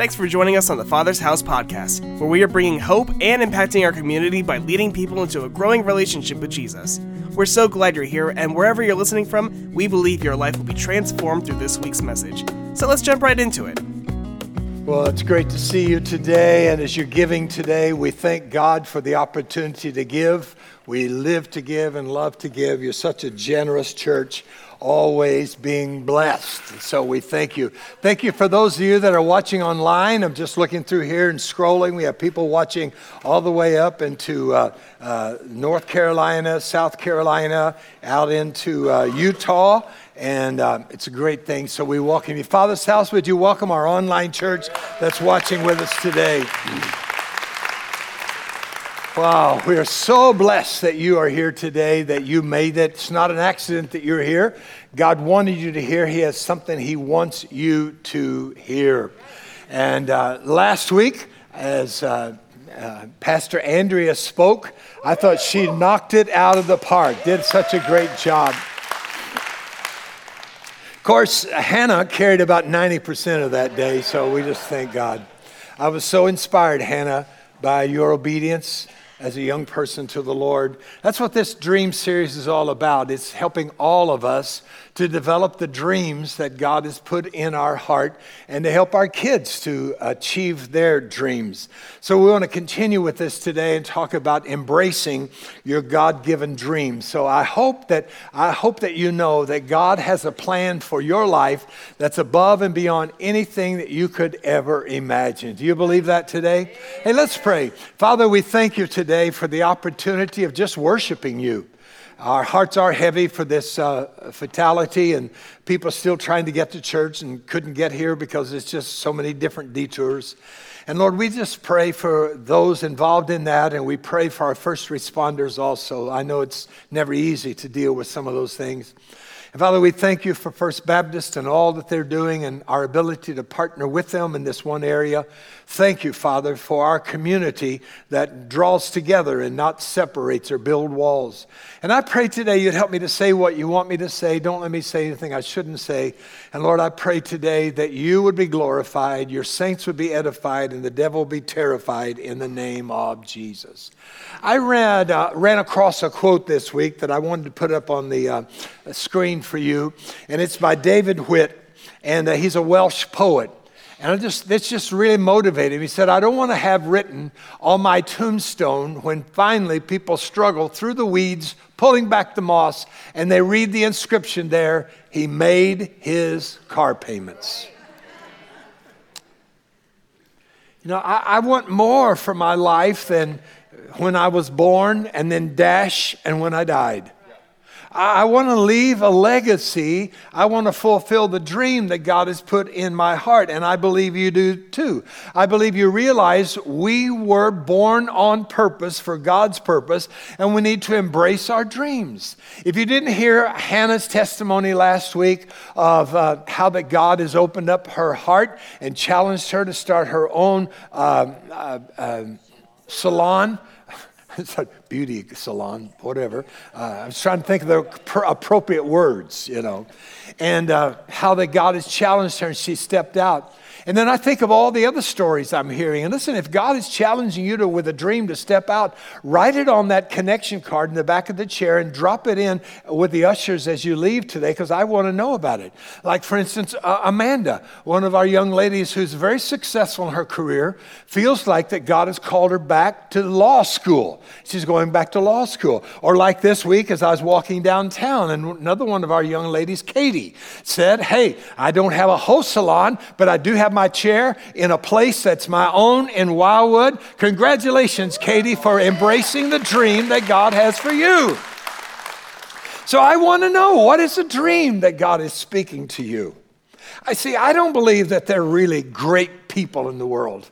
Thanks for joining us on the Father's House podcast, where we are bringing hope and impacting our community by leading people into a growing relationship with Jesus. We're so glad you're here, and wherever you're listening from, we believe your life will be transformed through this week's message. So let's jump right into it. Well, it's great to see you today, and as you're giving today, we thank God for the opportunity to give. We live to give and love to give. You're such a generous church always being blessed. So we thank you. Thank you for those of you that are watching online. I'm just looking through here and scrolling. We have people watching all the way up into uh, uh, North Carolina, South Carolina, out into uh, Utah. And uh, it's a great thing. So we welcome you. Father's House, would you welcome our online church that's watching with us today? Wow, we are so blessed that you are here today, that you made it. It's not an accident that you're here. God wanted you to hear. He has something He wants you to hear. And uh, last week, as uh, uh, Pastor Andrea spoke, I thought she knocked it out of the park, did such a great job. Of course, Hannah carried about 90% of that day, so we just thank God. I was so inspired, Hannah, by your obedience as a young person to the Lord. That's what this dream series is all about. It's helping all of us to develop the dreams that God has put in our heart and to help our kids to achieve their dreams. So we want to continue with this today and talk about embracing your God-given dreams. So I hope that I hope that you know that God has a plan for your life that's above and beyond anything that you could ever imagine. Do you believe that today? Hey, let's pray. Father, we thank you today for the opportunity of just worshiping you. Our hearts are heavy for this uh, fatality, and people still trying to get to church and couldn't get here because it's just so many different detours. And Lord, we just pray for those involved in that, and we pray for our first responders also. I know it's never easy to deal with some of those things. And Father, we thank you for First Baptist and all that they're doing and our ability to partner with them in this one area. Thank you, Father, for our community that draws together and not separates or build walls. And I pray today you'd help me to say what you want me to say. Don't let me say anything I shouldn't say. And Lord, I pray today that you would be glorified, your saints would be edified, and the devil be terrified in the name of Jesus. I read, uh, ran across a quote this week that I wanted to put up on the uh, screen for you, and it's by David Whyte, and uh, he's a Welsh poet. And I just, this just really motivated him. He said, I don't want to have written on my tombstone when finally people struggle through the weeds, pulling back the moss, and they read the inscription there He made his car payments. You know, I, I want more for my life than when I was born and then dash and when I died. I want to leave a legacy. I want to fulfill the dream that God has put in my heart, and I believe you do too. I believe you realize we were born on purpose for God's purpose, and we need to embrace our dreams. If you didn't hear Hannah's testimony last week of uh, how that God has opened up her heart and challenged her to start her own uh, uh, uh salon, beauty salon, whatever. Uh, I was trying to think of the pr- appropriate words, you know, and uh, how that God has challenged her and she stepped out. And then I think of all the other stories I'm hearing. And listen, if God is challenging you to, with a dream to step out, write it on that connection card in the back of the chair and drop it in with the ushers as you leave today because I want to know about it. Like, for instance, uh, Amanda, one of our young ladies who's very successful in her career, feels like that God has called her back to law school. She's going back to law school. Or like this week, as I was walking downtown, and another one of our young ladies, Katie, said, Hey, I don't have a whole salon, but I do have have my chair in a place that's my own in Wildwood. Congratulations, Katie, for embracing the dream that God has for you. So I want to know what is the dream that God is speaking to you? I see, I don't believe that there are really great people in the world.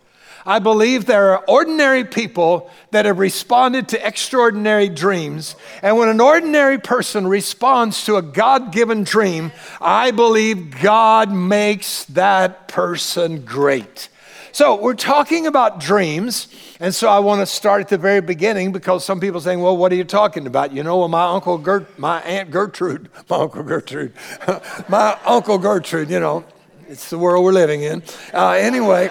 I believe there are ordinary people that have responded to extraordinary dreams. And when an ordinary person responds to a God given dream, I believe God makes that person great. So, we're talking about dreams. And so I want to start at the very beginning because some people are saying, well, what are you talking about? You know, well, my uncle Gert, my aunt Gertrude, my uncle Gertrude, my uncle Gertrude, you know, it's the world we're living in. Uh, anyway.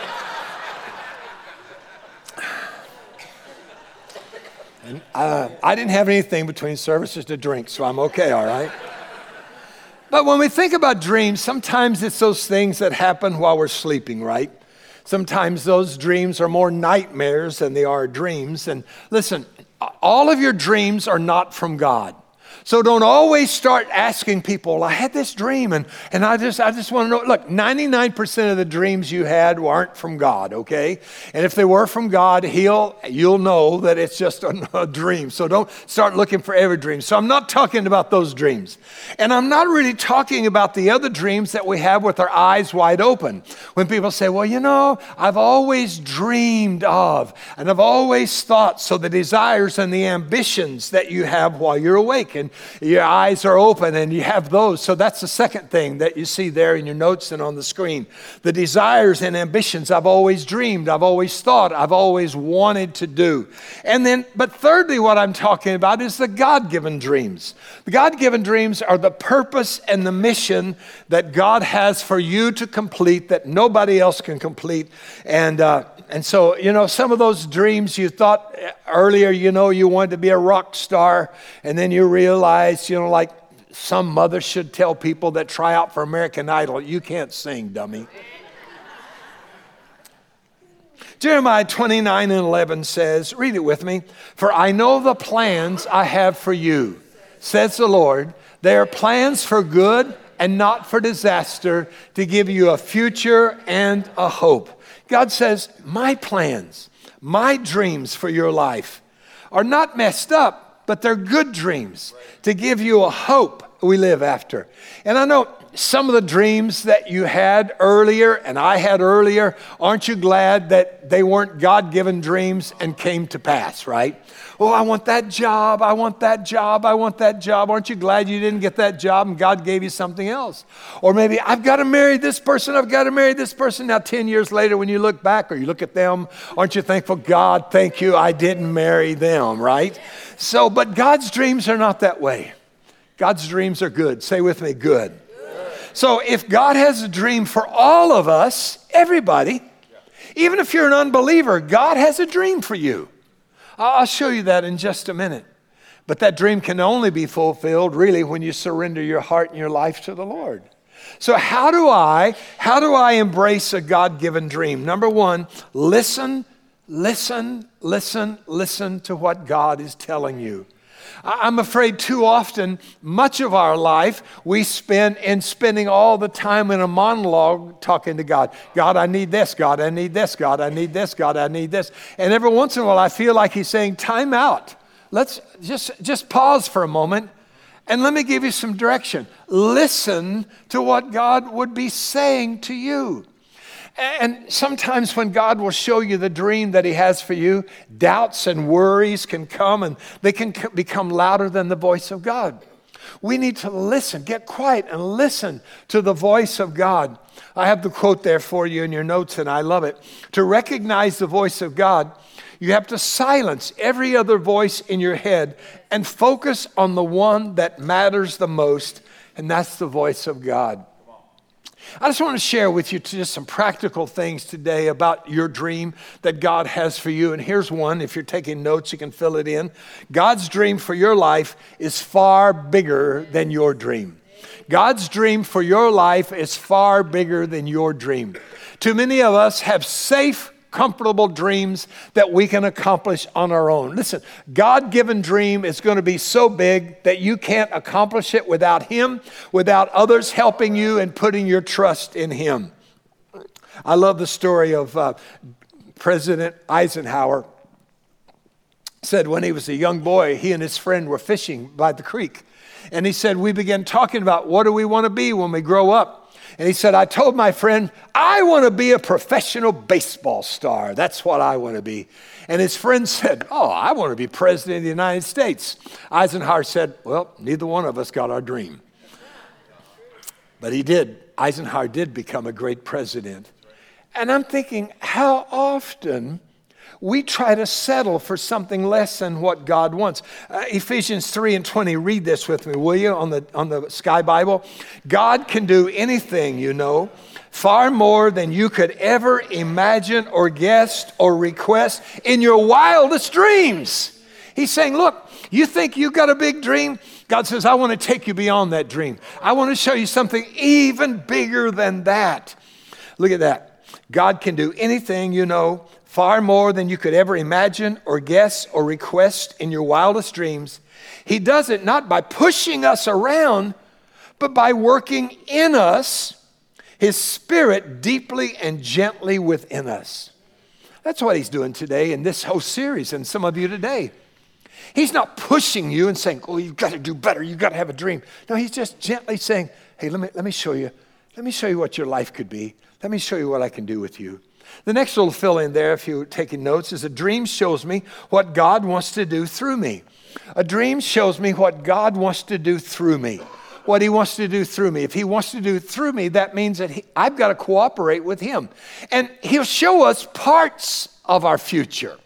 And, uh, I didn't have anything between services to drink, so I'm okay, all right? But when we think about dreams, sometimes it's those things that happen while we're sleeping, right? Sometimes those dreams are more nightmares than they are dreams. And listen, all of your dreams are not from God. So don't always start asking people, I had this dream and, and I just I just want to know. Look, 99% of the dreams you had weren't from God, okay? And if they were from God, he'll you'll know that it's just a, a dream. So don't start looking for every dream. So I'm not talking about those dreams. And I'm not really talking about the other dreams that we have with our eyes wide open. When people say, well, you know, I've always dreamed of, and I've always thought, so the desires and the ambitions that you have while you're awake. And your eyes are open and you have those. So that's the second thing that you see there in your notes and on the screen. The desires and ambitions I've always dreamed, I've always thought, I've always wanted to do. And then, but thirdly, what I'm talking about is the God given dreams. The God given dreams are the purpose and the mission that God has for you to complete that nobody else can complete. And, uh, and so, you know, some of those dreams you thought earlier, you know, you wanted to be a rock star, and then you realize, you know, like some mother should tell people that try out for American Idol, you can't sing, dummy. Jeremiah 29 and 11 says, read it with me, for I know the plans I have for you, says the Lord. They are plans for good and not for disaster, to give you a future and a hope. God says, My plans, my dreams for your life are not messed up, but they're good dreams to give you a hope we live after. And I know some of the dreams that you had earlier and I had earlier, aren't you glad that they weren't God given dreams and came to pass, right? Oh, I want that job. I want that job. I want that job. Aren't you glad you didn't get that job and God gave you something else? Or maybe I've got to marry this person. I've got to marry this person. Now, 10 years later, when you look back or you look at them, aren't you thankful? God, thank you. I didn't marry them, right? So, but God's dreams are not that way. God's dreams are good. Say with me, good. So if God has a dream for all of us, everybody, even if you're an unbeliever, God has a dream for you. I'll show you that in just a minute. But that dream can only be fulfilled really when you surrender your heart and your life to the Lord. So how do I how do I embrace a God-given dream? Number 1, listen, listen, listen, listen to what God is telling you. I'm afraid too often, much of our life, we spend in spending all the time in a monologue talking to God. God, I need this. God, I need this. God, I need this. God, I need this. And every once in a while, I feel like He's saying, Time out. Let's just, just pause for a moment and let me give you some direction. Listen to what God would be saying to you. And sometimes when God will show you the dream that He has for you, doubts and worries can come and they can become louder than the voice of God. We need to listen, get quiet and listen to the voice of God. I have the quote there for you in your notes, and I love it. To recognize the voice of God, you have to silence every other voice in your head and focus on the one that matters the most, and that's the voice of God. I just want to share with you just some practical things today about your dream that God has for you. And here's one. If you're taking notes, you can fill it in. God's dream for your life is far bigger than your dream. God's dream for your life is far bigger than your dream. Too many of us have safe comfortable dreams that we can accomplish on our own. Listen, God given dream is going to be so big that you can't accomplish it without Him, without others helping you and putting your trust in Him. I love the story of uh, President Eisenhower. Said when he was a young boy, he and his friend were fishing by the creek. And he said, We began talking about what do we want to be when we grow up. And he said, I told my friend, I want to be a professional baseball star. That's what I want to be. And his friend said, Oh, I want to be president of the United States. Eisenhower said, Well, neither one of us got our dream. But he did. Eisenhower did become a great president. And I'm thinking, how often we try to settle for something less than what God wants. Uh, Ephesians 3 and 20, read this with me, will you, on the, on the Sky Bible? God can do anything, you know, far more than you could ever imagine or guess or request in your wildest dreams. He's saying, Look, you think you've got a big dream? God says, I want to take you beyond that dream. I want to show you something even bigger than that. Look at that. God can do anything, you know, far more than you could ever imagine or guess or request in your wildest dreams. He does it not by pushing us around, but by working in us, His Spirit deeply and gently within us. That's what He's doing today in this whole series, and some of you today. He's not pushing you and saying, Oh, you've got to do better, you've got to have a dream. No, He's just gently saying, Hey, let me, let me show you. Let me show you what your life could be. Let me show you what I can do with you. The next little fill in there, if you're taking notes, is a dream shows me what God wants to do through me. A dream shows me what God wants to do through me. What he wants to do through me. If he wants to do it through me, that means that he, I've got to cooperate with him. And he'll show us parts of our future.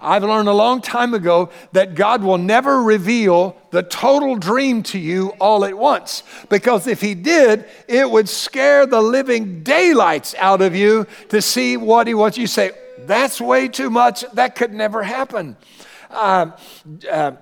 I've learned a long time ago that God will never reveal the total dream to you all at once. Because if He did, it would scare the living daylights out of you to see what He wants. You say, that's way too much. That could never happen. Uh, uh,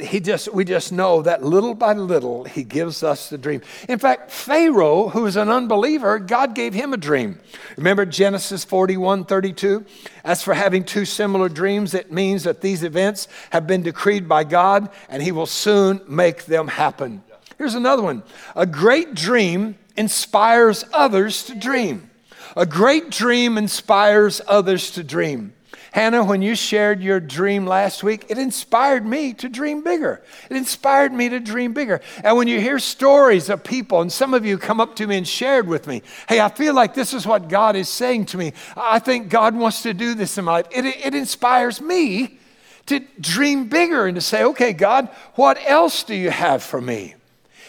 he just we just know that little by little he gives us the dream. In fact pharaoh who is an unbeliever god gave him a dream. Remember genesis 41 32 as for having two similar dreams it means that these events have been decreed by god and he will soon make them happen. Here's another one. A great dream inspires others to dream. A great dream inspires others to dream Hannah, when you shared your dream last week, it inspired me to dream bigger. It inspired me to dream bigger. And when you hear stories of people, and some of you come up to me and shared with me, hey, I feel like this is what God is saying to me. I think God wants to do this in my life. It, it inspires me to dream bigger and to say, okay, God, what else do you have for me?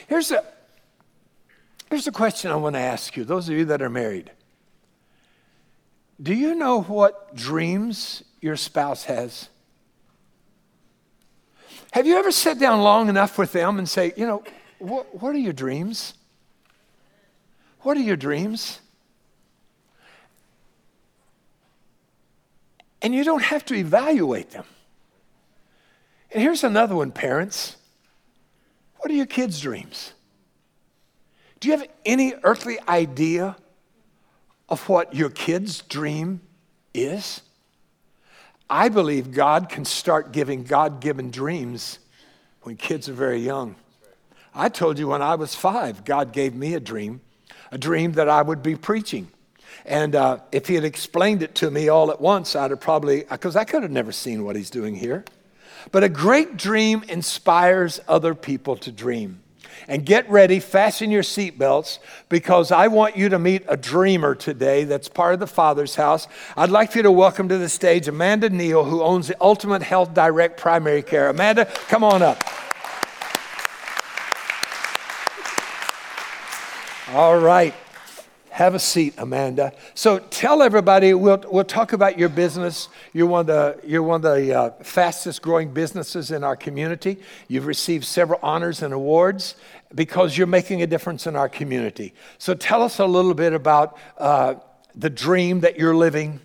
Here's a, here's a question I want to ask you, those of you that are married. Do you know what dreams your spouse has? Have you ever sat down long enough with them and say, you know, what, what are your dreams? What are your dreams? And you don't have to evaluate them. And here's another one, parents. What are your kids' dreams? Do you have any earthly idea of what your kid's dream is? I believe God can start giving God given dreams when kids are very young. I told you when I was five, God gave me a dream, a dream that I would be preaching. And uh, if he had explained it to me all at once, I'd have probably, because I could have never seen what he's doing here. But a great dream inspires other people to dream. And get ready, fasten your seatbelts, because I want you to meet a dreamer today that's part of the Father's house. I'd like for you to welcome to the stage Amanda Neal, who owns the Ultimate Health Direct Primary Care. Amanda, come on up. All right. Have a seat, Amanda. So tell everybody, we'll, we'll talk about your business. You're one of the, you're one of the uh, fastest growing businesses in our community. You've received several honors and awards because you're making a difference in our community. So tell us a little bit about uh, the dream that you're living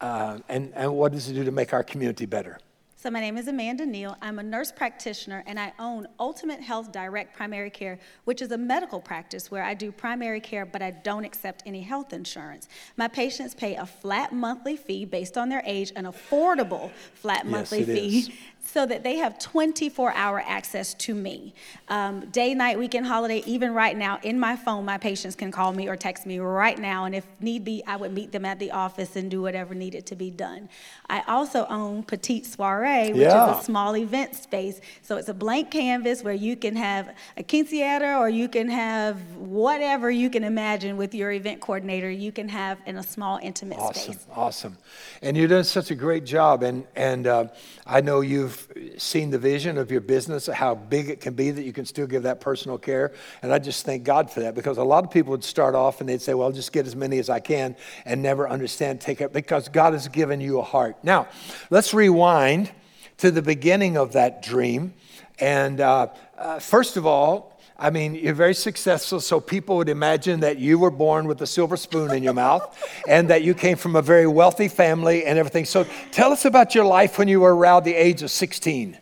uh, and, and what does it do to make our community better? So, my name is Amanda Neal. I'm a nurse practitioner and I own Ultimate Health Direct Primary Care, which is a medical practice where I do primary care, but I don't accept any health insurance. My patients pay a flat monthly fee based on their age, an affordable flat monthly yes, fee. So that they have 24 hour access to me. Um, day, night, weekend, holiday, even right now, in my phone, my patients can call me or text me right now. And if need be, I would meet them at the office and do whatever needed to be done. I also own Petite Soiree, which yeah. is a small event space. So it's a blank canvas where you can have a quinceañera or you can have whatever you can imagine with your event coordinator, you can have in a small, intimate awesome, space. Awesome. And you've done such a great job. And, and uh, I know you've seen the vision of your business, how big it can be that you can still give that personal care. And I just thank God for that because a lot of people would start off and they'd say, well, I'll just get as many as I can and never understand, take it, because God has given you a heart. Now, let's rewind to the beginning of that dream. And uh, uh, first of all, I mean, you're very successful, so people would imagine that you were born with a silver spoon in your mouth and that you came from a very wealthy family and everything. So tell us about your life when you were around the age of 16.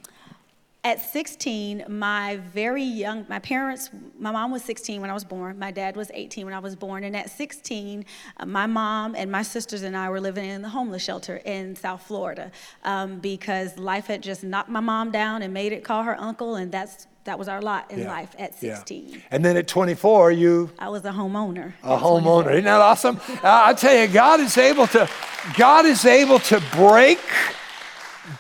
At 16, my very young, my parents, my mom was 16 when I was born. My dad was 18 when I was born. And at 16, uh, my mom and my sisters and I were living in the homeless shelter in South Florida um, because life had just knocked my mom down and made it call her uncle. And that's that was our lot in Yeah. life at Yeah. 16. And then at 24, you I was a homeowner. a at 24. homeowner. Isn't that awesome? Uh, I tell you, God is able to, God is able to break,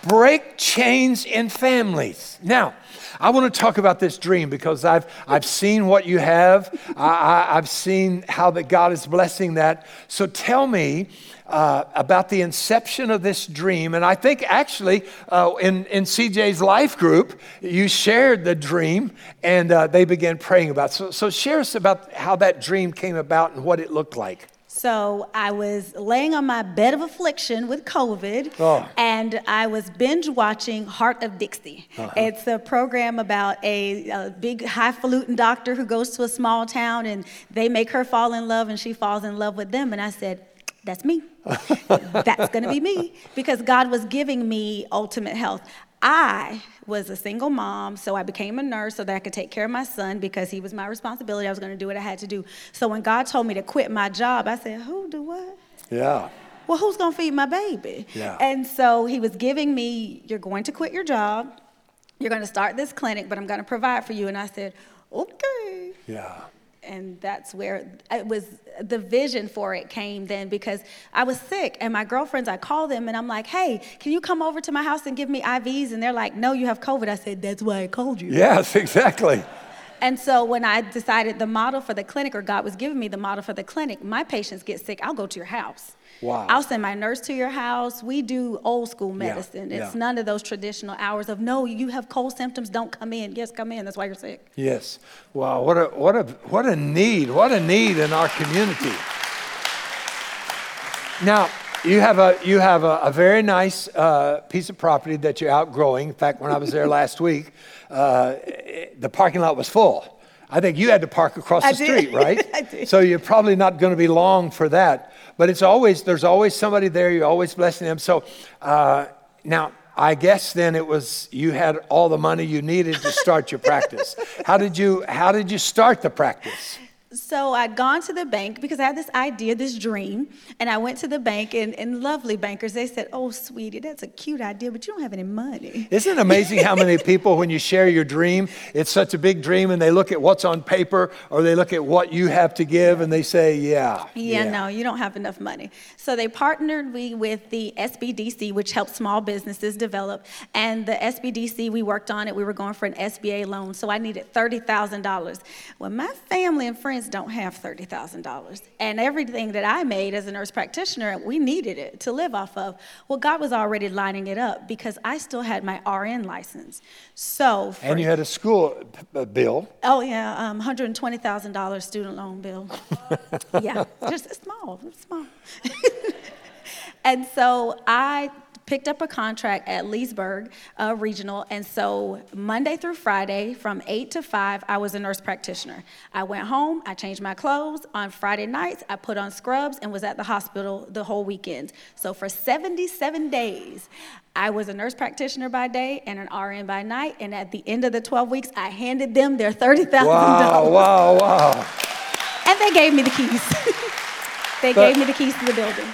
break chains in families. Now, I want to talk about this dream because I've, I've seen what you have. I, I, I've seen how that God is blessing that. So tell me uh, about the inception of this dream. And I think actually uh, in, in CJ's life group, you shared the dream and uh, they began praying about it. So, so share us about how that dream came about and what it looked like. So I was laying on my bed of affliction with COVID, Oh. and I was binge watching Hart of Dixie. Uh-huh. It's a program about a, a big highfalutin doctor who goes to a small town, and they make her fall in love, and she falls in love with them. And I said, "That's me. That's going to be me," because God was giving me ultimate health. I was a single mom, so I became a nurse so that I could take care of my son because he was my responsibility. I was going to do what I had to do. So when God told me to quit my job, I said, Who do what? Yeah. Well, who's going to feed my baby? Yeah. And so he was giving me, You're going to quit your job. You're going to start this clinic, but I'm going to provide for you. And I said, Okay Yeah. And that's where it was the vision for it came then because I was sick and my girlfriends I call them and I'm like hey can you come over to my house and give me IVs and they're like no you have COVID. I said that's why I called you. Yes, exactly. and so when I decided the model for the clinic or God was giving me the model for the clinic my patients get sick I'll go to your house Wow. I'll send my nurse to your house. We do old school medicine. It's yeah. none of those traditional hours of no, you have cold symptoms, don't come in. Yes, come in. That's why you're sick. Yes. Wow, what a what a what a need. What a need in our community. Now, you have a you have a, a very nice uh, piece of property that you're outgrowing. In fact, when I was there last week, uh, the parking lot was full. I think you had to park across the did. street, right? I did. So you're probably not going to be long for that. But it's always there's always somebody there. You're always blessing them. So uh, now. I guess then it was you had all the money you needed to start your practice. How did you how did you start the practice? So I'd gone to the bank because I had this idea, this dream, and I went to the bank and, and lovely bankers, they said, Oh, sweetie, that's a cute idea, but you don't have any money. Isn't it amazing how many people, when you share your dream, it's such a big dream, and they look at what's on paper or they look at what you have to give and they say, Yeah. Yeah, no, you don't have enough money. So they partnered me with the SBDC, which helps small businesses develop. And the SBDC, we worked on it. We were going for an SBA loan. So I needed $30,000. Well, my family and friends don't have $30,000. And everything that I made as a nurse practitioner, we needed it to live off of. Well, God was already lining it up because I still had my RN license. So, And you had a school uh, bill. oh, yeah, um, $120,000 student loan bill. yeah, just small, small. and so I picked up a contract at Leesburg uh, Regional, and so Monday through Friday from 8 to 5, I was a nurse practitioner. I went home, I changed my clothes. On Friday nights, I put on scrubs and was at the hospital the whole weekend. So for 77 days, I was a nurse practitioner by day and an RN by night, and at the end of the 12 weeks, I handed them their $30,000. Wow, wow, wow. And they gave me the keys. they But- gave me the keys to the building.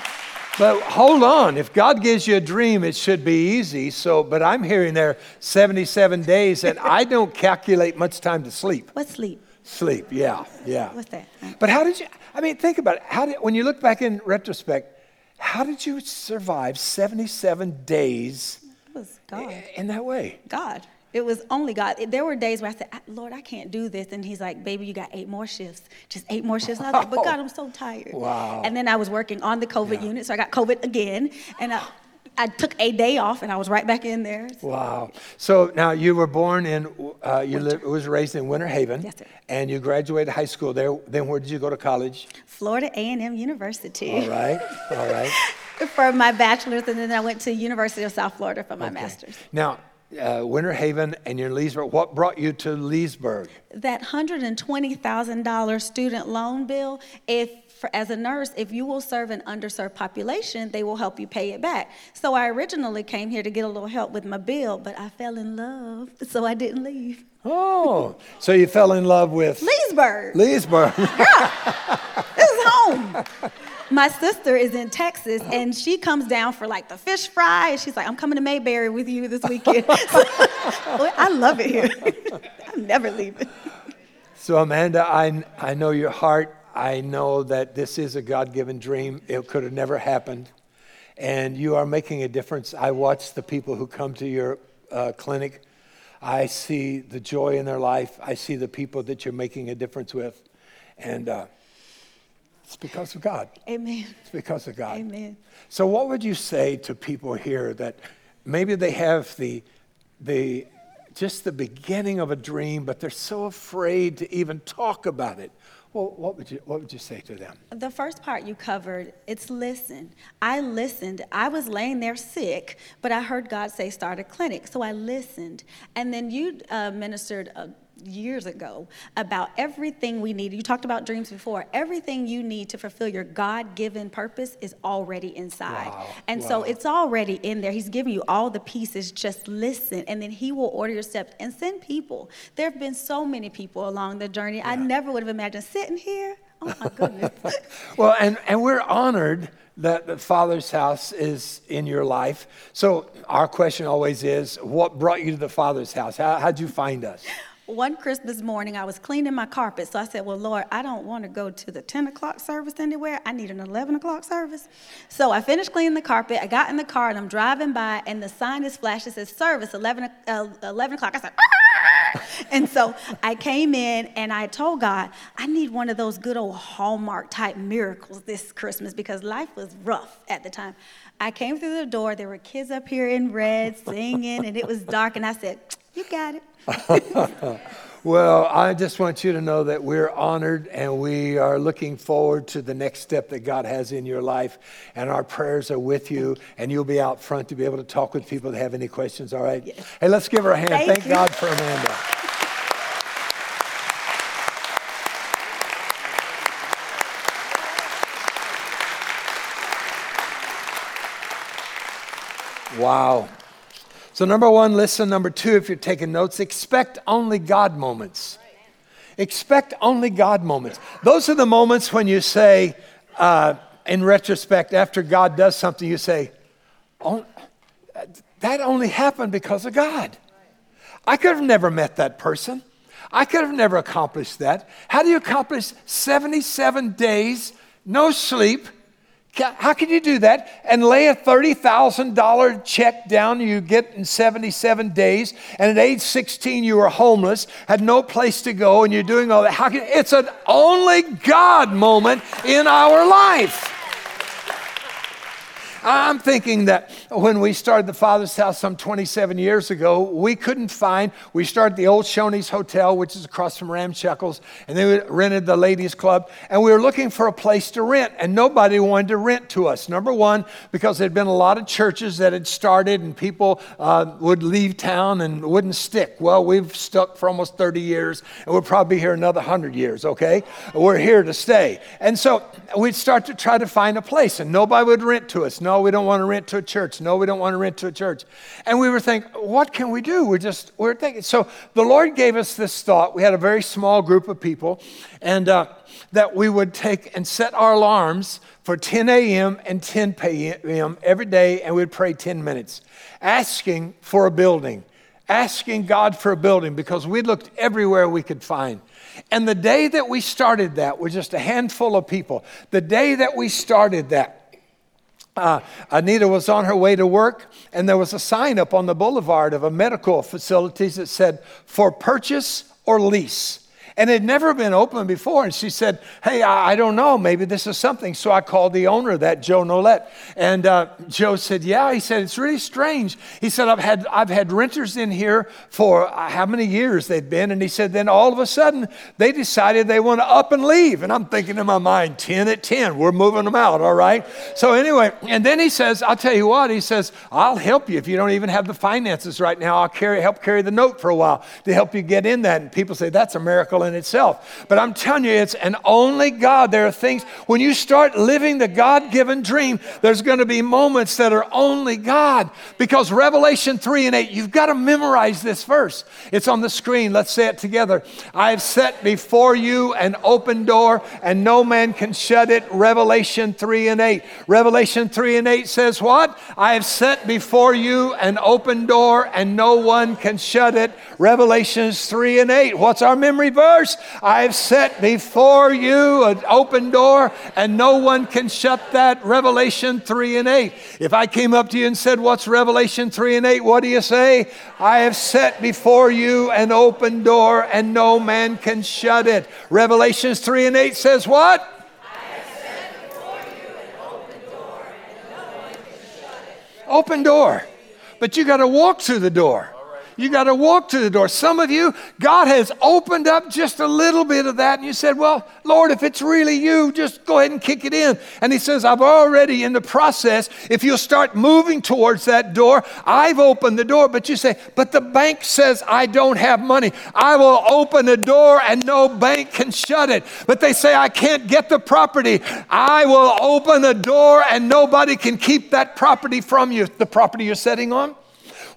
But hold on, if God gives you a dream, it should be easy. So, but I'm hearing there 77 days, and I don't calculate much time to sleep. What's sleep? Sleep, yeah, yeah. What's that? But how did you? I mean, think about it. How did when you look back in retrospect, how did you survive 77 days It was God. in that way? God. It was only God. There were days where I said, Lord, I can't do this. And He's like, baby, you got eight more shifts. Just eight more shifts. And I was like, but God, I'm so tired. Wow. And then I was working on the COVID unit. So I got COVID again. And I, I took a day off and I was right back in there. Wow. So now you were born in, uh, you lived, was raised in Winter Haven. Yes, sir. And you graduated high school there. Then where did you go to college? Florida A&M University. All right, all right. For my bachelor's, and then I went to University of South Florida for my master's. Now, uh, Winter Haven and you're in Leesburg. What brought you to Leesburg? That $120,000 student loan bill, if for, as a nurse, if you will serve an underserved population, they will help you pay it back. So I originally came here to get a little help with my bill, but I fell in love, so I didn't leave. Oh, so you fell in love with Leesburg. Leesburg. this is home. My sister is in Texas, and she comes down for like the fish fry, and she's like, "I'm coming to Mayberry with you this weekend." So, I love it here. I'm never leaving. So Amanda, I I know your heart. I know that this is a God-given dream. It could have never happened, and you are making a difference. I watch the people who come to your uh, clinic. I see the joy in their life. I see the people that you're making a difference with, and. Uh, it's because of God. Amen. It's because of God. Amen. So, what would you say to people here that maybe they have the, the, just the beginning of a dream, but they're so afraid to even talk about it? Well, what would you what would you say to them? The first part you covered, it's listen. I listened. I was laying there sick, but I heard God say start a clinic, so I listened. And then you uh, ministered. Uh, years ago about everything we need. You talked about dreams before. Everything you need to fulfill your God given purpose is already inside. Wow. And Wow. so it's already in there. He's giving you all the pieces. Just listen, and then He will order your steps and send people. There have been so many people along the journey. I never would have imagined sitting here. Oh my goodness. Well, and, and we're honored that the Father's house is in your life. So, our question always is what brought you to the Father's house? How, how'd you find us? One Christmas morning, I was cleaning my carpet, so I said, Well, Lord, I don't want to go to the 10 o'clock service anywhere. I need an 11 o'clock service. So I finished cleaning the carpet. I got in the car and I'm driving by, and the sign is flashing. It says service 11, uh, 11 o'clock. I said, "Ah!" And so I came in and I told God, I need one of those good old Hallmark type miracles this Christmas because life was rough at the time. I came through the door. There were kids up here in red singing, and it was dark. And I said, You got it. Well, I just want you to know that we're honored and we are looking forward to the next step that God has in your life. And our prayers are with you, and you'll be out front to be able to talk with people that have any questions, all right? Yes. Hey, let's give her a hand. Thank Thank. God for Amanda. Wow. So, number one, listen. Number two, if you're taking notes, expect only God moments. Expect only God moments. Those are the moments when you say, uh, in retrospect, after God does something, you say, oh, that only happened because of God. I could have never met that person. I could have never accomplished that. How do you accomplish 77 days, no sleep? How can you do that and lay a $30,000 check down you get in 77 days? And at age 16, you were homeless, had no place to go, and you're doing all that. How can, it's an only God moment in our life. I'm thinking that when we started the Father's House some 27 years ago, we couldn't find, we started the old Shoney's Hotel, which is across from Ramshackles, and then we rented the ladies' club, and we were looking for a place to rent, and nobody wanted to rent to us. Number one, because there'd been a lot of churches that had started, and people uh, would leave town and wouldn't stick. Well, we've stuck for almost 30 years, and we'll probably be here another 100 years, okay? We're here to stay. And so we'd start to try to find a place, and nobody would rent to us. No, we don't want to rent to a church. No, we don't want to rent to a church. And we were thinking, what can we do? We're just, we're thinking. So the Lord gave us this thought. We had a very small group of people, and uh, that we would take and set our alarms for 10 a.m. and 10 p.m. every day, and we'd pray 10 minutes, asking for a building asking God for a building because we looked everywhere we could find. And the day that we started that with just a handful of people, the day that we started that, uh, Anita was on her way to work, and there was a sign up on the boulevard of a medical facility that said, for purchase or lease. And it had never been opened before. And she said, Hey, I, I, don't know. Maybe this is something. So I called the owner that, Joe Nolette. And uh, Joe said, Yeah. He said, It's really strange. He said, I've had, I've had renters in here for uh, how many years they've been. And he said, Then all of a sudden, they decided they want to up and leave. And I'm thinking in my mind, 10 at 10, we're moving them out, all right? So anyway, and then he says, I'll tell you what, he says, I'll help you if you don't even have the finances right now. I'll carry, help carry the note for a while to help you get in that. And people say, That's a miracle in itself. But I'm telling you, it's an only God. There are things, when you start living the God given dream, there's going to be moments that are only God. Because Revelation 3 and 8, you've got to memorize this verse. It's on the screen. Let's say it together. I have set before you an open door, and no man can shut it. Revelation 3 and 8. Revelation 3 and 8 says, What? I have set before you an open door, and no one can shut it. Revelations 3 and 8. What's our memory verse? I have set before you an open door, and no one can shut that. Revelation 3 and 8. If I came up to you and said, What's Revelation 3 and 8? What do you say? I have set before you an open door, and no man can shut it. Revelations 3 and 8 says, What? Open door. But you got to walk through the door. You got to walk to the door. Some of you, God has opened up just a little bit of that, and you said, Well, Lord, if it's really you, just go ahead and kick it in. And He says, I've already in the process. If you'll start moving towards that door, I've opened the door. But you say, But the bank says I don't have money. I will open the door, and no bank can shut it. But they say, I can't get the property. I will open the door, and nobody can keep that property from you, the property you're setting on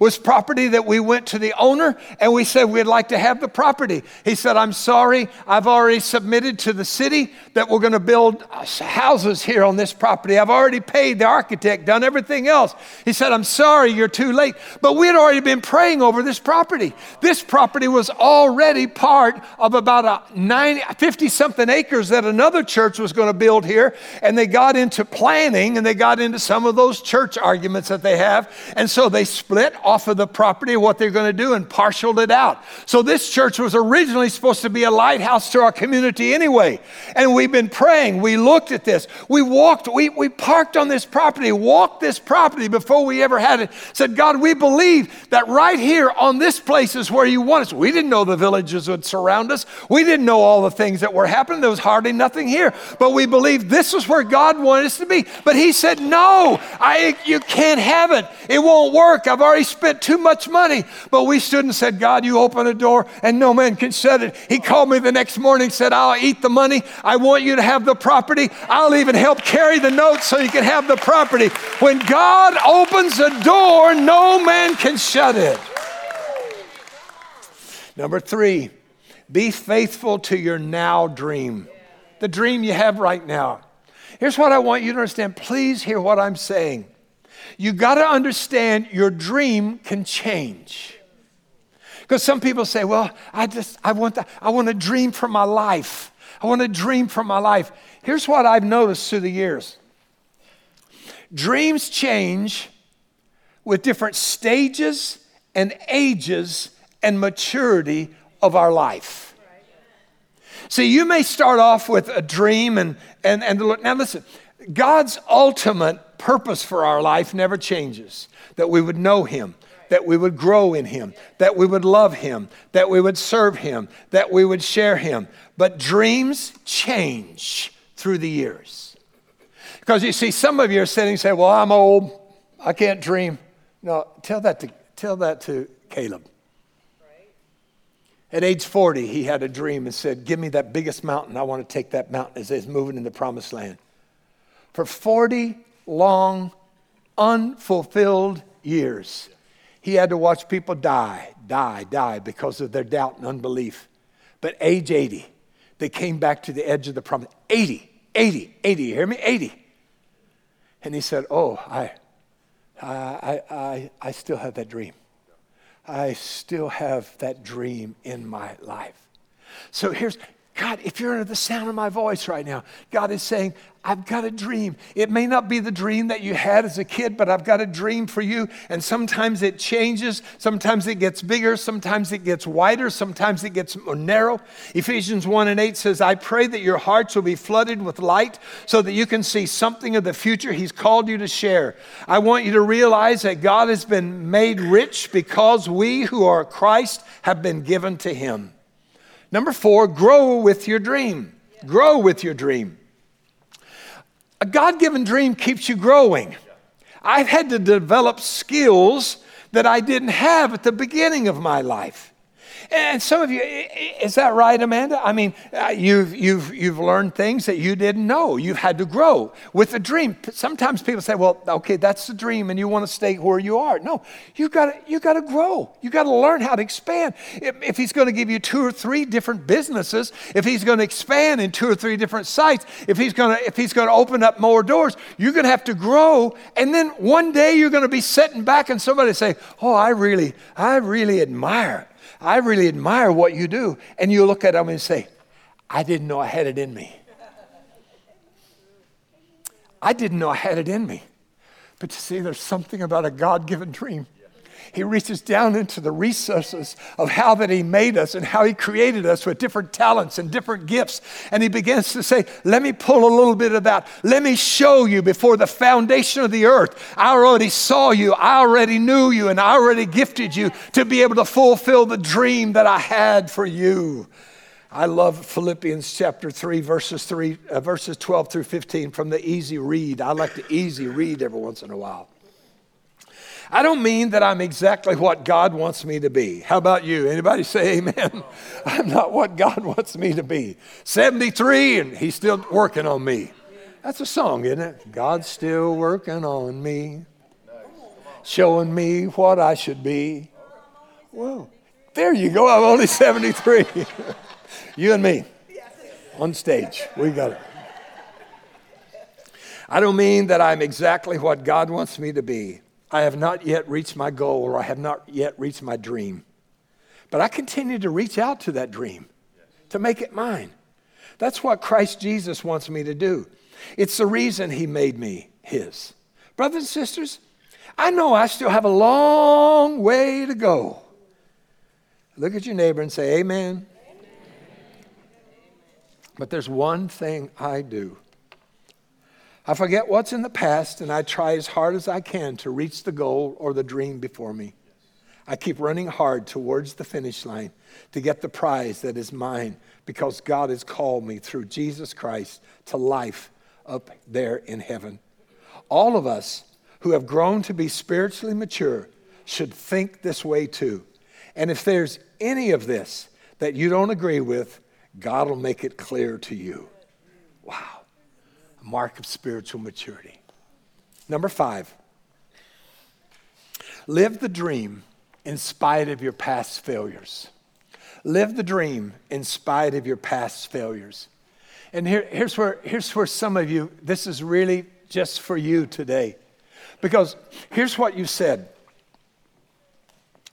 was property that we went to the owner and we said we'd like to have the property. He said, I'm sorry, I've already submitted to the city that we're going to build uh, houses here on this property. I've already paid the architect, done everything else. He said, I'm sorry, you're too late. But we had already been praying over this property. This property was already part of about a 50 something acres that another church was going to build here. And they got into planning and they got into some of those church arguments that they have. And so they split off of the property what they're going to do and parceled it out. So this church was originally supposed to be a lighthouse to our community anyway. And we've been praying. We looked at this. We walked, we, we parked on this property, walked this property before we ever had it. Said, God, we believe that right here on this place is where you want us. We didn't know the villages would surround us. We didn't know all the things that were happening. There was hardly nothing here. But we believed this is where God wanted us to be. But he said, No, I, you can't have it. It won't work. I've already spent too much money. But we stood and said, God, you open a door and no man can shut it. He called me the next morning, said, I'll eat the money. I want you to have the property. I'll even help carry the notes so you can have the property. When God opens a door, no man can shut it. Number three, be faithful to your now dream, the dream you have right now. Here's what I want you to understand. Please hear what I'm saying. You got to understand your dream can change. Because some people say, well, I just, I want, that, I want to dream for my life. I want to dream for my life. Here's what I've noticed through the years dreams change with different stages and ages and maturity of our life. See, you may start off with a dream and, and, and look. Now, listen, God's ultimate purpose for our life never changes that we would know Him, that we would grow in Him, that we would love Him, that we would serve Him, that we would share Him. But dreams change through the years. Because you see, some of you are sitting and say, Well, I'm old, I can't dream. No, tell that to, tell that to Caleb. At age 40, he had a dream and said, Give me that biggest mountain. I want to take that mountain as he's moving in the promised land. For 40 long, unfulfilled years. He had to watch people die, die, die because of their doubt and unbelief. But age 80, they came back to the edge of the promise. 80, 80, 80, you hear me? 80. And he said, Oh, I, I, I, I still have that dream. I still have that dream in my life. So here's God, if you're under the sound of my voice right now, God is saying, I've got a dream. It may not be the dream that you had as a kid, but I've got a dream for you. And sometimes it changes. Sometimes it gets bigger. Sometimes it gets wider. Sometimes it gets more narrow. Ephesians 1 and 8 says, I pray that your hearts will be flooded with light so that you can see something of the future He's called you to share. I want you to realize that God has been made rich because we who are Christ have been given to Him. Number four, grow with your dream. Grow with your dream. A God given dream keeps you growing. I've had to develop skills that I didn't have at the beginning of my life. And some of you, is that right, Amanda? I mean, uh, you've, you've, you've learned things that you didn't know. You've had to grow with a dream. Sometimes people say, well, okay, that's the dream and you want to stay where you are. No, you've got to, you've got to grow. You've got to learn how to expand. If, if he's going to give you two or three different businesses, if he's going to expand in two or three different sites, if he's going to, if he's going to open up more doors, you're going to have to grow. And then one day you're going to be sitting back and somebody say, oh, I really, I really admire I really admire what you do. And you look at them and say, I didn't know I had it in me. I didn't know I had it in me. But you see, there's something about a God given dream he reaches down into the recesses of how that He made us and how He created us with different talents and different gifts. And He begins to say, Let me pull a little bit of that. Let me show you before the foundation of the earth. I already saw you, I already knew you, and I already gifted you to be able to fulfill the dream that I had for you. I love Philippians chapter 3, verses 3, uh, verses 12 through 15 from the easy read. I like to easy read every once in a while. I don't mean that I'm exactly what God wants me to be. How about you? Anybody say amen? I'm not what God wants me to be. 73 and he's still working on me. That's a song, isn't it? God's still working on me, showing me what I should be. Whoa. There you go. I'm only 73. you and me on stage. We got it. I don't mean that I'm exactly what God wants me to be. I have not yet reached my goal or I have not yet reached my dream. But I continue to reach out to that dream to make it mine. That's what Christ Jesus wants me to do. It's the reason he made me his. Brothers and sisters, I know I still have a long way to go. Look at your neighbor and say, Amen. Amen. But there's one thing I do I forget what's in the past and I try as hard as I can to reach the goal or the dream before me. I keep running hard towards the finish line to get the prize that is mine because God has called me through Jesus Christ to life up there in heaven. All of us who have grown to be spiritually mature should think this way too. And if there's any of this that you don't agree with, God will make it clear to you. Wow a mark of spiritual maturity. Number five, live the dream in spite of your past failures. Live the dream in spite of your past failures. And here, here's, where, here's where some of you, this is really just for you today. Because here's what you said.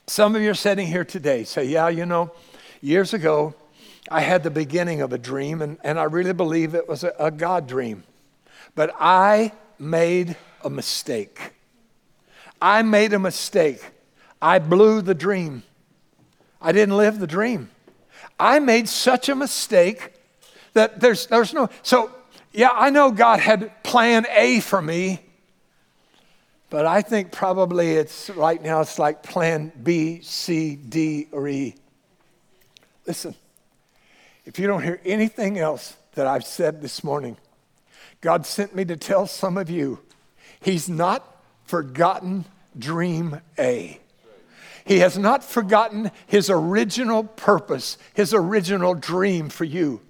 Some of you are sitting here today, say, Yeah, you know, years ago, I had the beginning of a dream, and, and I really believe it was a, a God dream. But I made a mistake. I made a mistake. I blew the dream. I didn't live the dream. I made such a mistake that there's, there's no. So, yeah, I know God had plan A for me, but I think probably it's right now it's like plan B, C, D, or E. Listen, if you don't hear anything else that I've said this morning, God sent me to tell some of you, He's not forgotten dream A. He has not forgotten his original purpose, his original dream for you.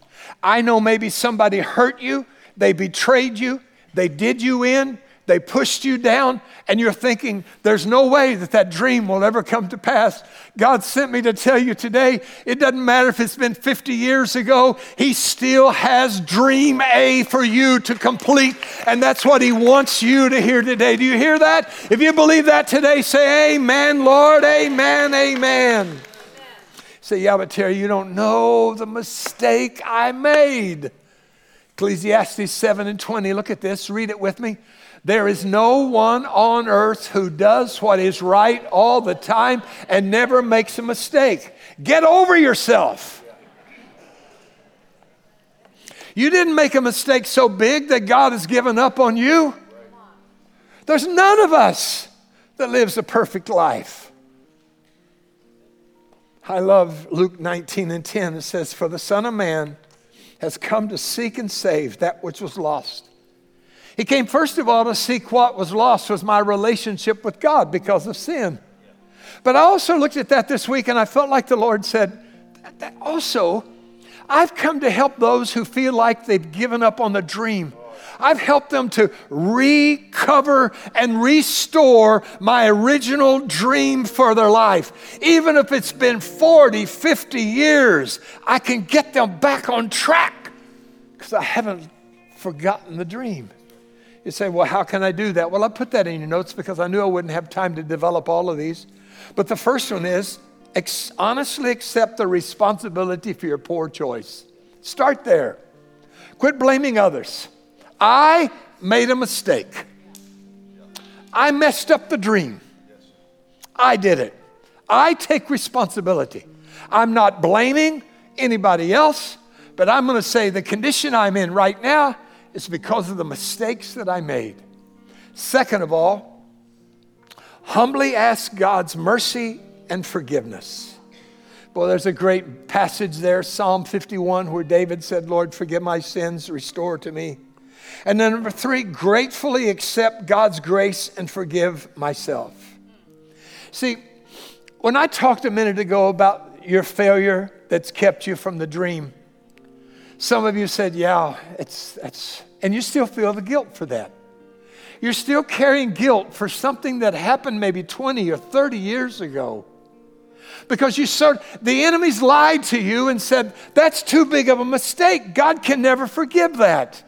I know maybe somebody hurt you, they betrayed you, they did you in, they pushed you down, and you're thinking, there's no way that that dream will ever come to pass. God sent me to tell you today, it doesn't matter if it's been 50 years ago, He still has dream A for you to complete, and that's what He wants you to hear today. Do you hear that? If you believe that today, say, Amen, Lord, Amen, Amen. Say, yeah, but Terry, you don't know the mistake I made. Ecclesiastes 7 and 20. Look at this. Read it with me. There is no one on earth who does what is right all the time and never makes a mistake. Get over yourself. You didn't make a mistake so big that God has given up on you. There's none of us that lives a perfect life. I love Luke 19 and 10. It says, For the Son of Man has come to seek and save that which was lost. He came first of all to seek what was lost was my relationship with God because of sin. But I also looked at that this week and I felt like the Lord said, that also, I've come to help those who feel like they've given up on the dream. I've helped them to recover and restore my original dream for their life. Even if it's been 40, 50 years, I can get them back on track because I haven't forgotten the dream. You say, well, how can I do that? Well, I put that in your notes because I knew I wouldn't have time to develop all of these. But the first one is ex- honestly accept the responsibility for your poor choice. Start there. Quit blaming others. I made a mistake. I messed up the dream. I did it. I take responsibility. I'm not blaming anybody else, but I'm going to say the condition I'm in right now is because of the mistakes that I made. Second of all, humbly ask God's mercy and forgiveness. Well, there's a great passage there, Psalm 51, where David said, Lord, forgive my sins, restore to me and then number three, gratefully accept God's grace and forgive myself. See, when I talked a minute ago about your failure that's kept you from the dream, some of you said, Yeah, it's, that's, and you still feel the guilt for that. You're still carrying guilt for something that happened maybe 20 or 30 years ago. Because you sort the enemies lied to you and said, That's too big of a mistake. God can never forgive that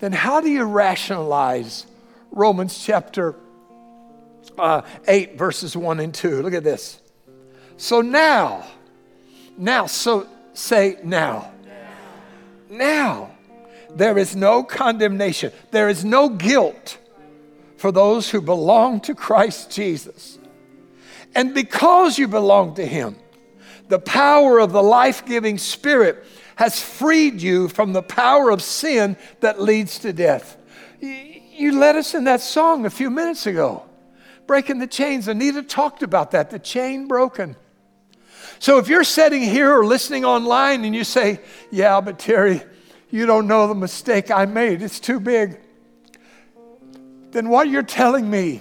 then how do you rationalize Romans chapter uh, 8, verses 1 and 2? Look at this. So now, now, so say now. Now, there is no condemnation, there is no guilt for those who belong to Christ Jesus. And because you belong to Him, the power of the life giving Spirit has freed you from the power of sin that leads to death. You led us in that song a few minutes ago, breaking the chains. Anita talked about that, the chain broken. So if you're sitting here or listening online and you say, Yeah, but Terry, you don't know the mistake I made, it's too big. Then what you're telling me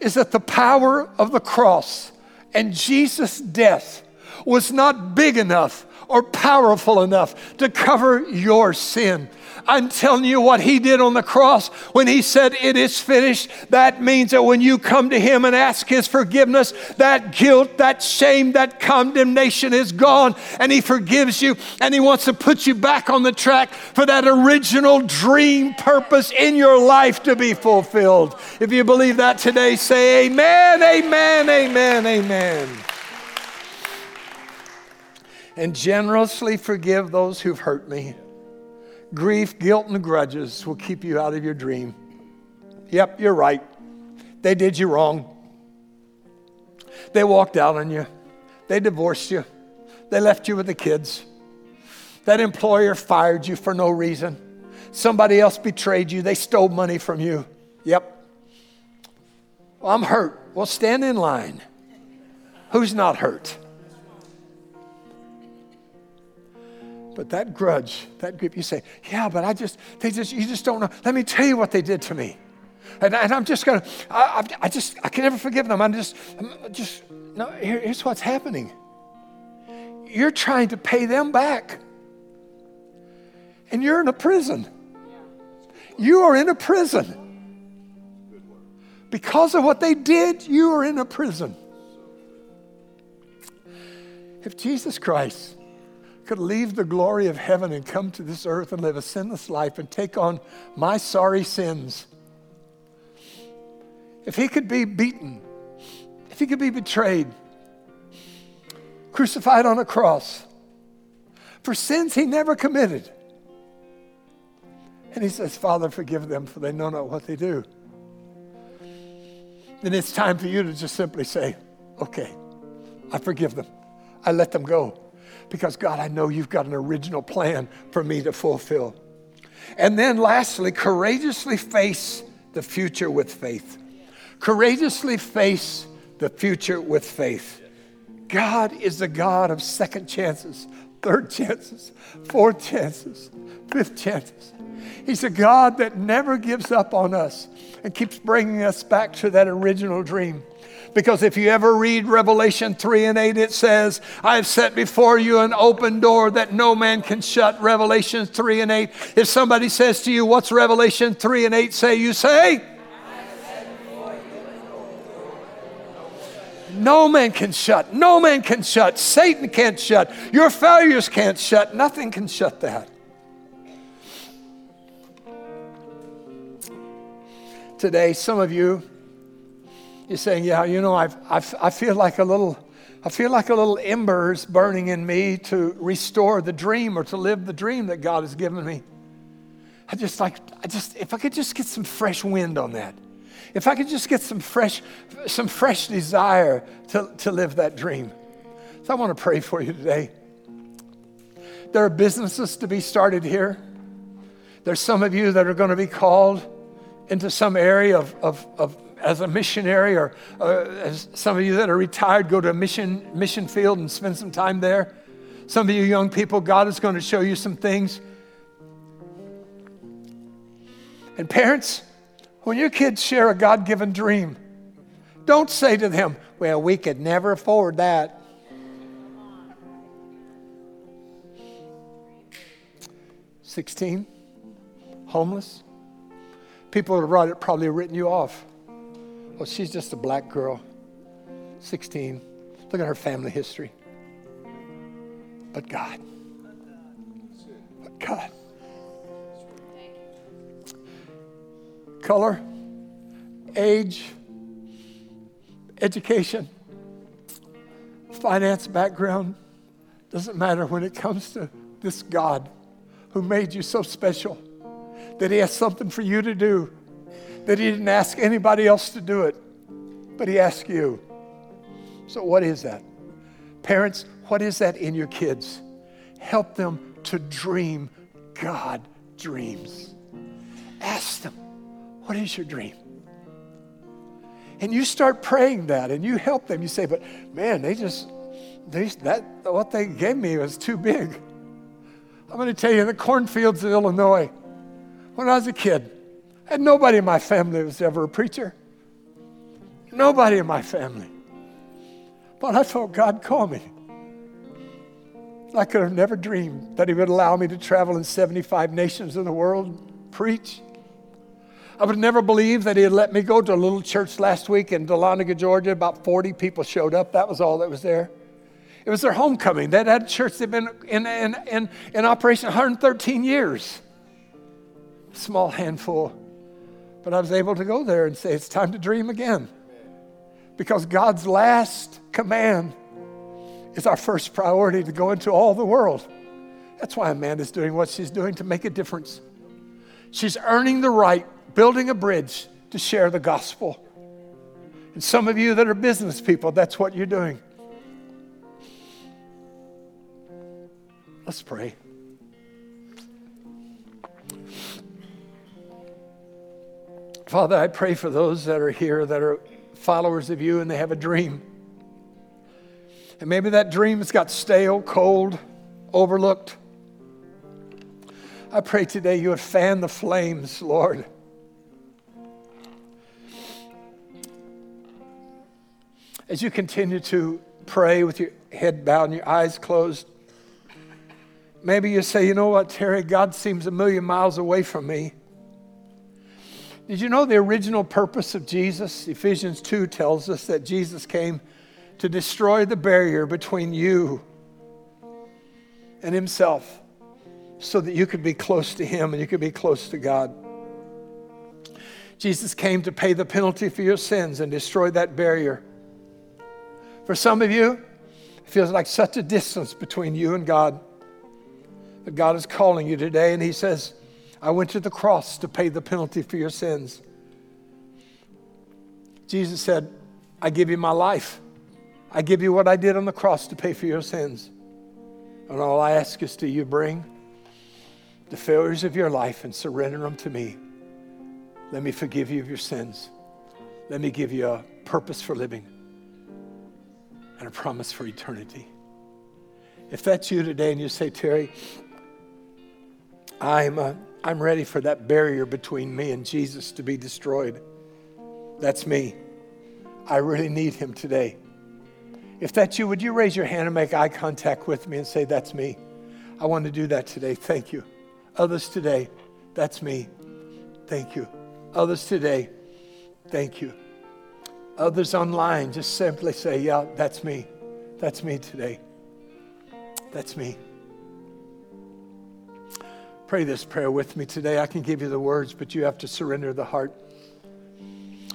is that the power of the cross and Jesus' death was not big enough or powerful enough to cover your sin. I'm telling you what he did on the cross when he said, It is finished. That means that when you come to him and ask his forgiveness, that guilt, that shame, that condemnation is gone, and he forgives you, and he wants to put you back on the track for that original dream purpose in your life to be fulfilled. If you believe that today, say amen, amen, amen, amen and generously forgive those who've hurt me. Grief, guilt, and grudges will keep you out of your dream. Yep, you're right. They did you wrong. They walked out on you. They divorced you. They left you with the kids. That employer fired you for no reason. Somebody else betrayed you. They stole money from you. Yep. Well, I'm hurt. Well, stand in line. Who's not hurt? But that grudge, that grip, you say, yeah, but I just, they just, you just don't know. Let me tell you what they did to me. And, and I'm just gonna, I, I, just, I can never forgive them. I'm just, I'm just, no, here, here's what's happening. You're trying to pay them back. And you're in a prison. You are in a prison. Because of what they did, you are in a prison. If Jesus Christ could leave the glory of heaven and come to this earth and live a sinless life and take on my sorry sins. If he could be beaten, if he could be betrayed, crucified on a cross for sins he never committed. And he says, Father, forgive them, for they know not what they do. Then it's time for you to just simply say, Okay, I forgive them. I let them go. Because, God, I know you've got an original plan for me to fulfill. And then, lastly, courageously face the future with faith. Courageously face the future with faith. God is the God of second chances, third chances, fourth chances, fifth chances. He's a God that never gives up on us and keeps bringing us back to that original dream. Because if you ever read Revelation 3 and 8, it says, I have set before you an open door that no man can shut. Revelation 3 and 8. If somebody says to you, What's Revelation 3 and 8 say? You say, No man can shut. No man can shut. Satan can't shut. Your failures can't shut. Nothing can shut that. Today, some of you, you're saying, yeah, you know, I've, I've, I feel like a little, I feel like a little embers burning in me to restore the dream or to live the dream that God has given me. I just like, I just, if I could just get some fresh wind on that. If I could just get some fresh, some fresh desire to, to live that dream. So I want to pray for you today. There are businesses to be started here. There's some of you that are going to be called into some area of, of, of as a missionary, or uh, as some of you that are retired, go to a mission, mission field and spend some time there. Some of you young people, God is going to show you some things. And parents, when your kids share a God given dream, don't say to them, Well, we could never afford that. Sixteen, homeless. People have probably written you off. Oh, she's just a black girl, 16. Look at her family history. But God. But God. Color, age, education, finance background, doesn't matter when it comes to this God who made you so special that He has something for you to do that He didn't ask anybody else to do it, but He asked you. So, what is that? Parents, what is that in your kids? Help them to dream God dreams. Ask them, what is your dream? And you start praying that and you help them. You say, but man, they just, they, that, what they gave me was too big. I'm going to tell you, the cornfields of Illinois, when I was a kid, and nobody in my family was ever a preacher. Nobody in my family. But I thought God called me. I could have never dreamed that He would allow me to travel in 75 nations in the world, preach. I would never believe that He had let me go to a little church last week in Dahlonega, Georgia. About 40 people showed up. That was all that was there. It was their homecoming. That had a church that had been in, in, in, in operation 113 years. Small handful but I was able to go there and say, it's time to dream again. Because God's last command is our first priority to go into all the world. That's why Amanda's doing what she's doing to make a difference. She's earning the right, building a bridge to share the gospel. And some of you that are business people, that's what you're doing. Let's pray. Father, I pray for those that are here that are followers of you and they have a dream. And maybe that dream has got stale, cold, overlooked. I pray today you would fan the flames, Lord. As you continue to pray with your head bowed and your eyes closed, maybe you say, you know what, Terry, God seems a million miles away from me. Did you know the original purpose of Jesus? Ephesians 2 tells us that Jesus came to destroy the barrier between you and Himself so that you could be close to Him and you could be close to God. Jesus came to pay the penalty for your sins and destroy that barrier. For some of you, It feels like such a distance between you and God. But God is calling you today, and He says, I went to the cross to pay the penalty for your sins. Jesus said, I give you my life. I give you what I did on the cross to pay for your sins. And all I ask is do you bring the failures of your life and surrender them to me. Let me forgive you of your sins. Let me give you a purpose for living and a promise for eternity. If that's you today and you say, Terry, I'm, uh, I'm ready for that barrier between me and Jesus to be destroyed. That's me. I really need him today. If that's you, would you raise your hand and make eye contact with me and say, That's me? I want to do that today. Thank you. Others today, that's me. Thank you. Others today, thank you. Others online, just simply say, Yeah, that's me. That's me today. That's me. Pray this prayer with me today. I can give you the words, but you have to surrender the heart.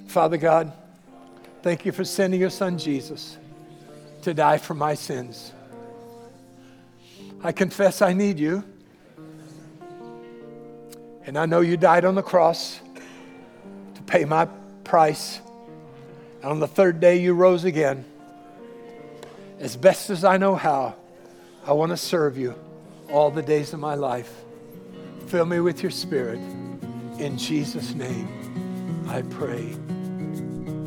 Father God, thank you for sending your son Jesus to die for my sins. I confess I need you. And I know you died on the cross to pay my price. And on the third day, you rose again. As best as I know how, I want to serve you all the days of my life. Fill me with your spirit. In Jesus' name, I pray.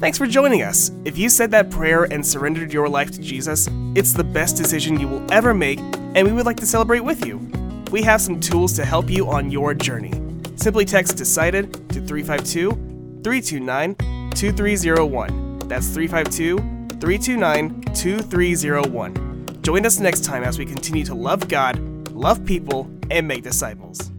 Thanks for joining us. If you said that prayer and surrendered your life to Jesus, it's the best decision you will ever make, and we would like to celebrate with you. We have some tools to help you on your journey. Simply text Decided to 352 329 2301. That's 352 329 2301. Join us next time as we continue to love God, love people, and make disciples.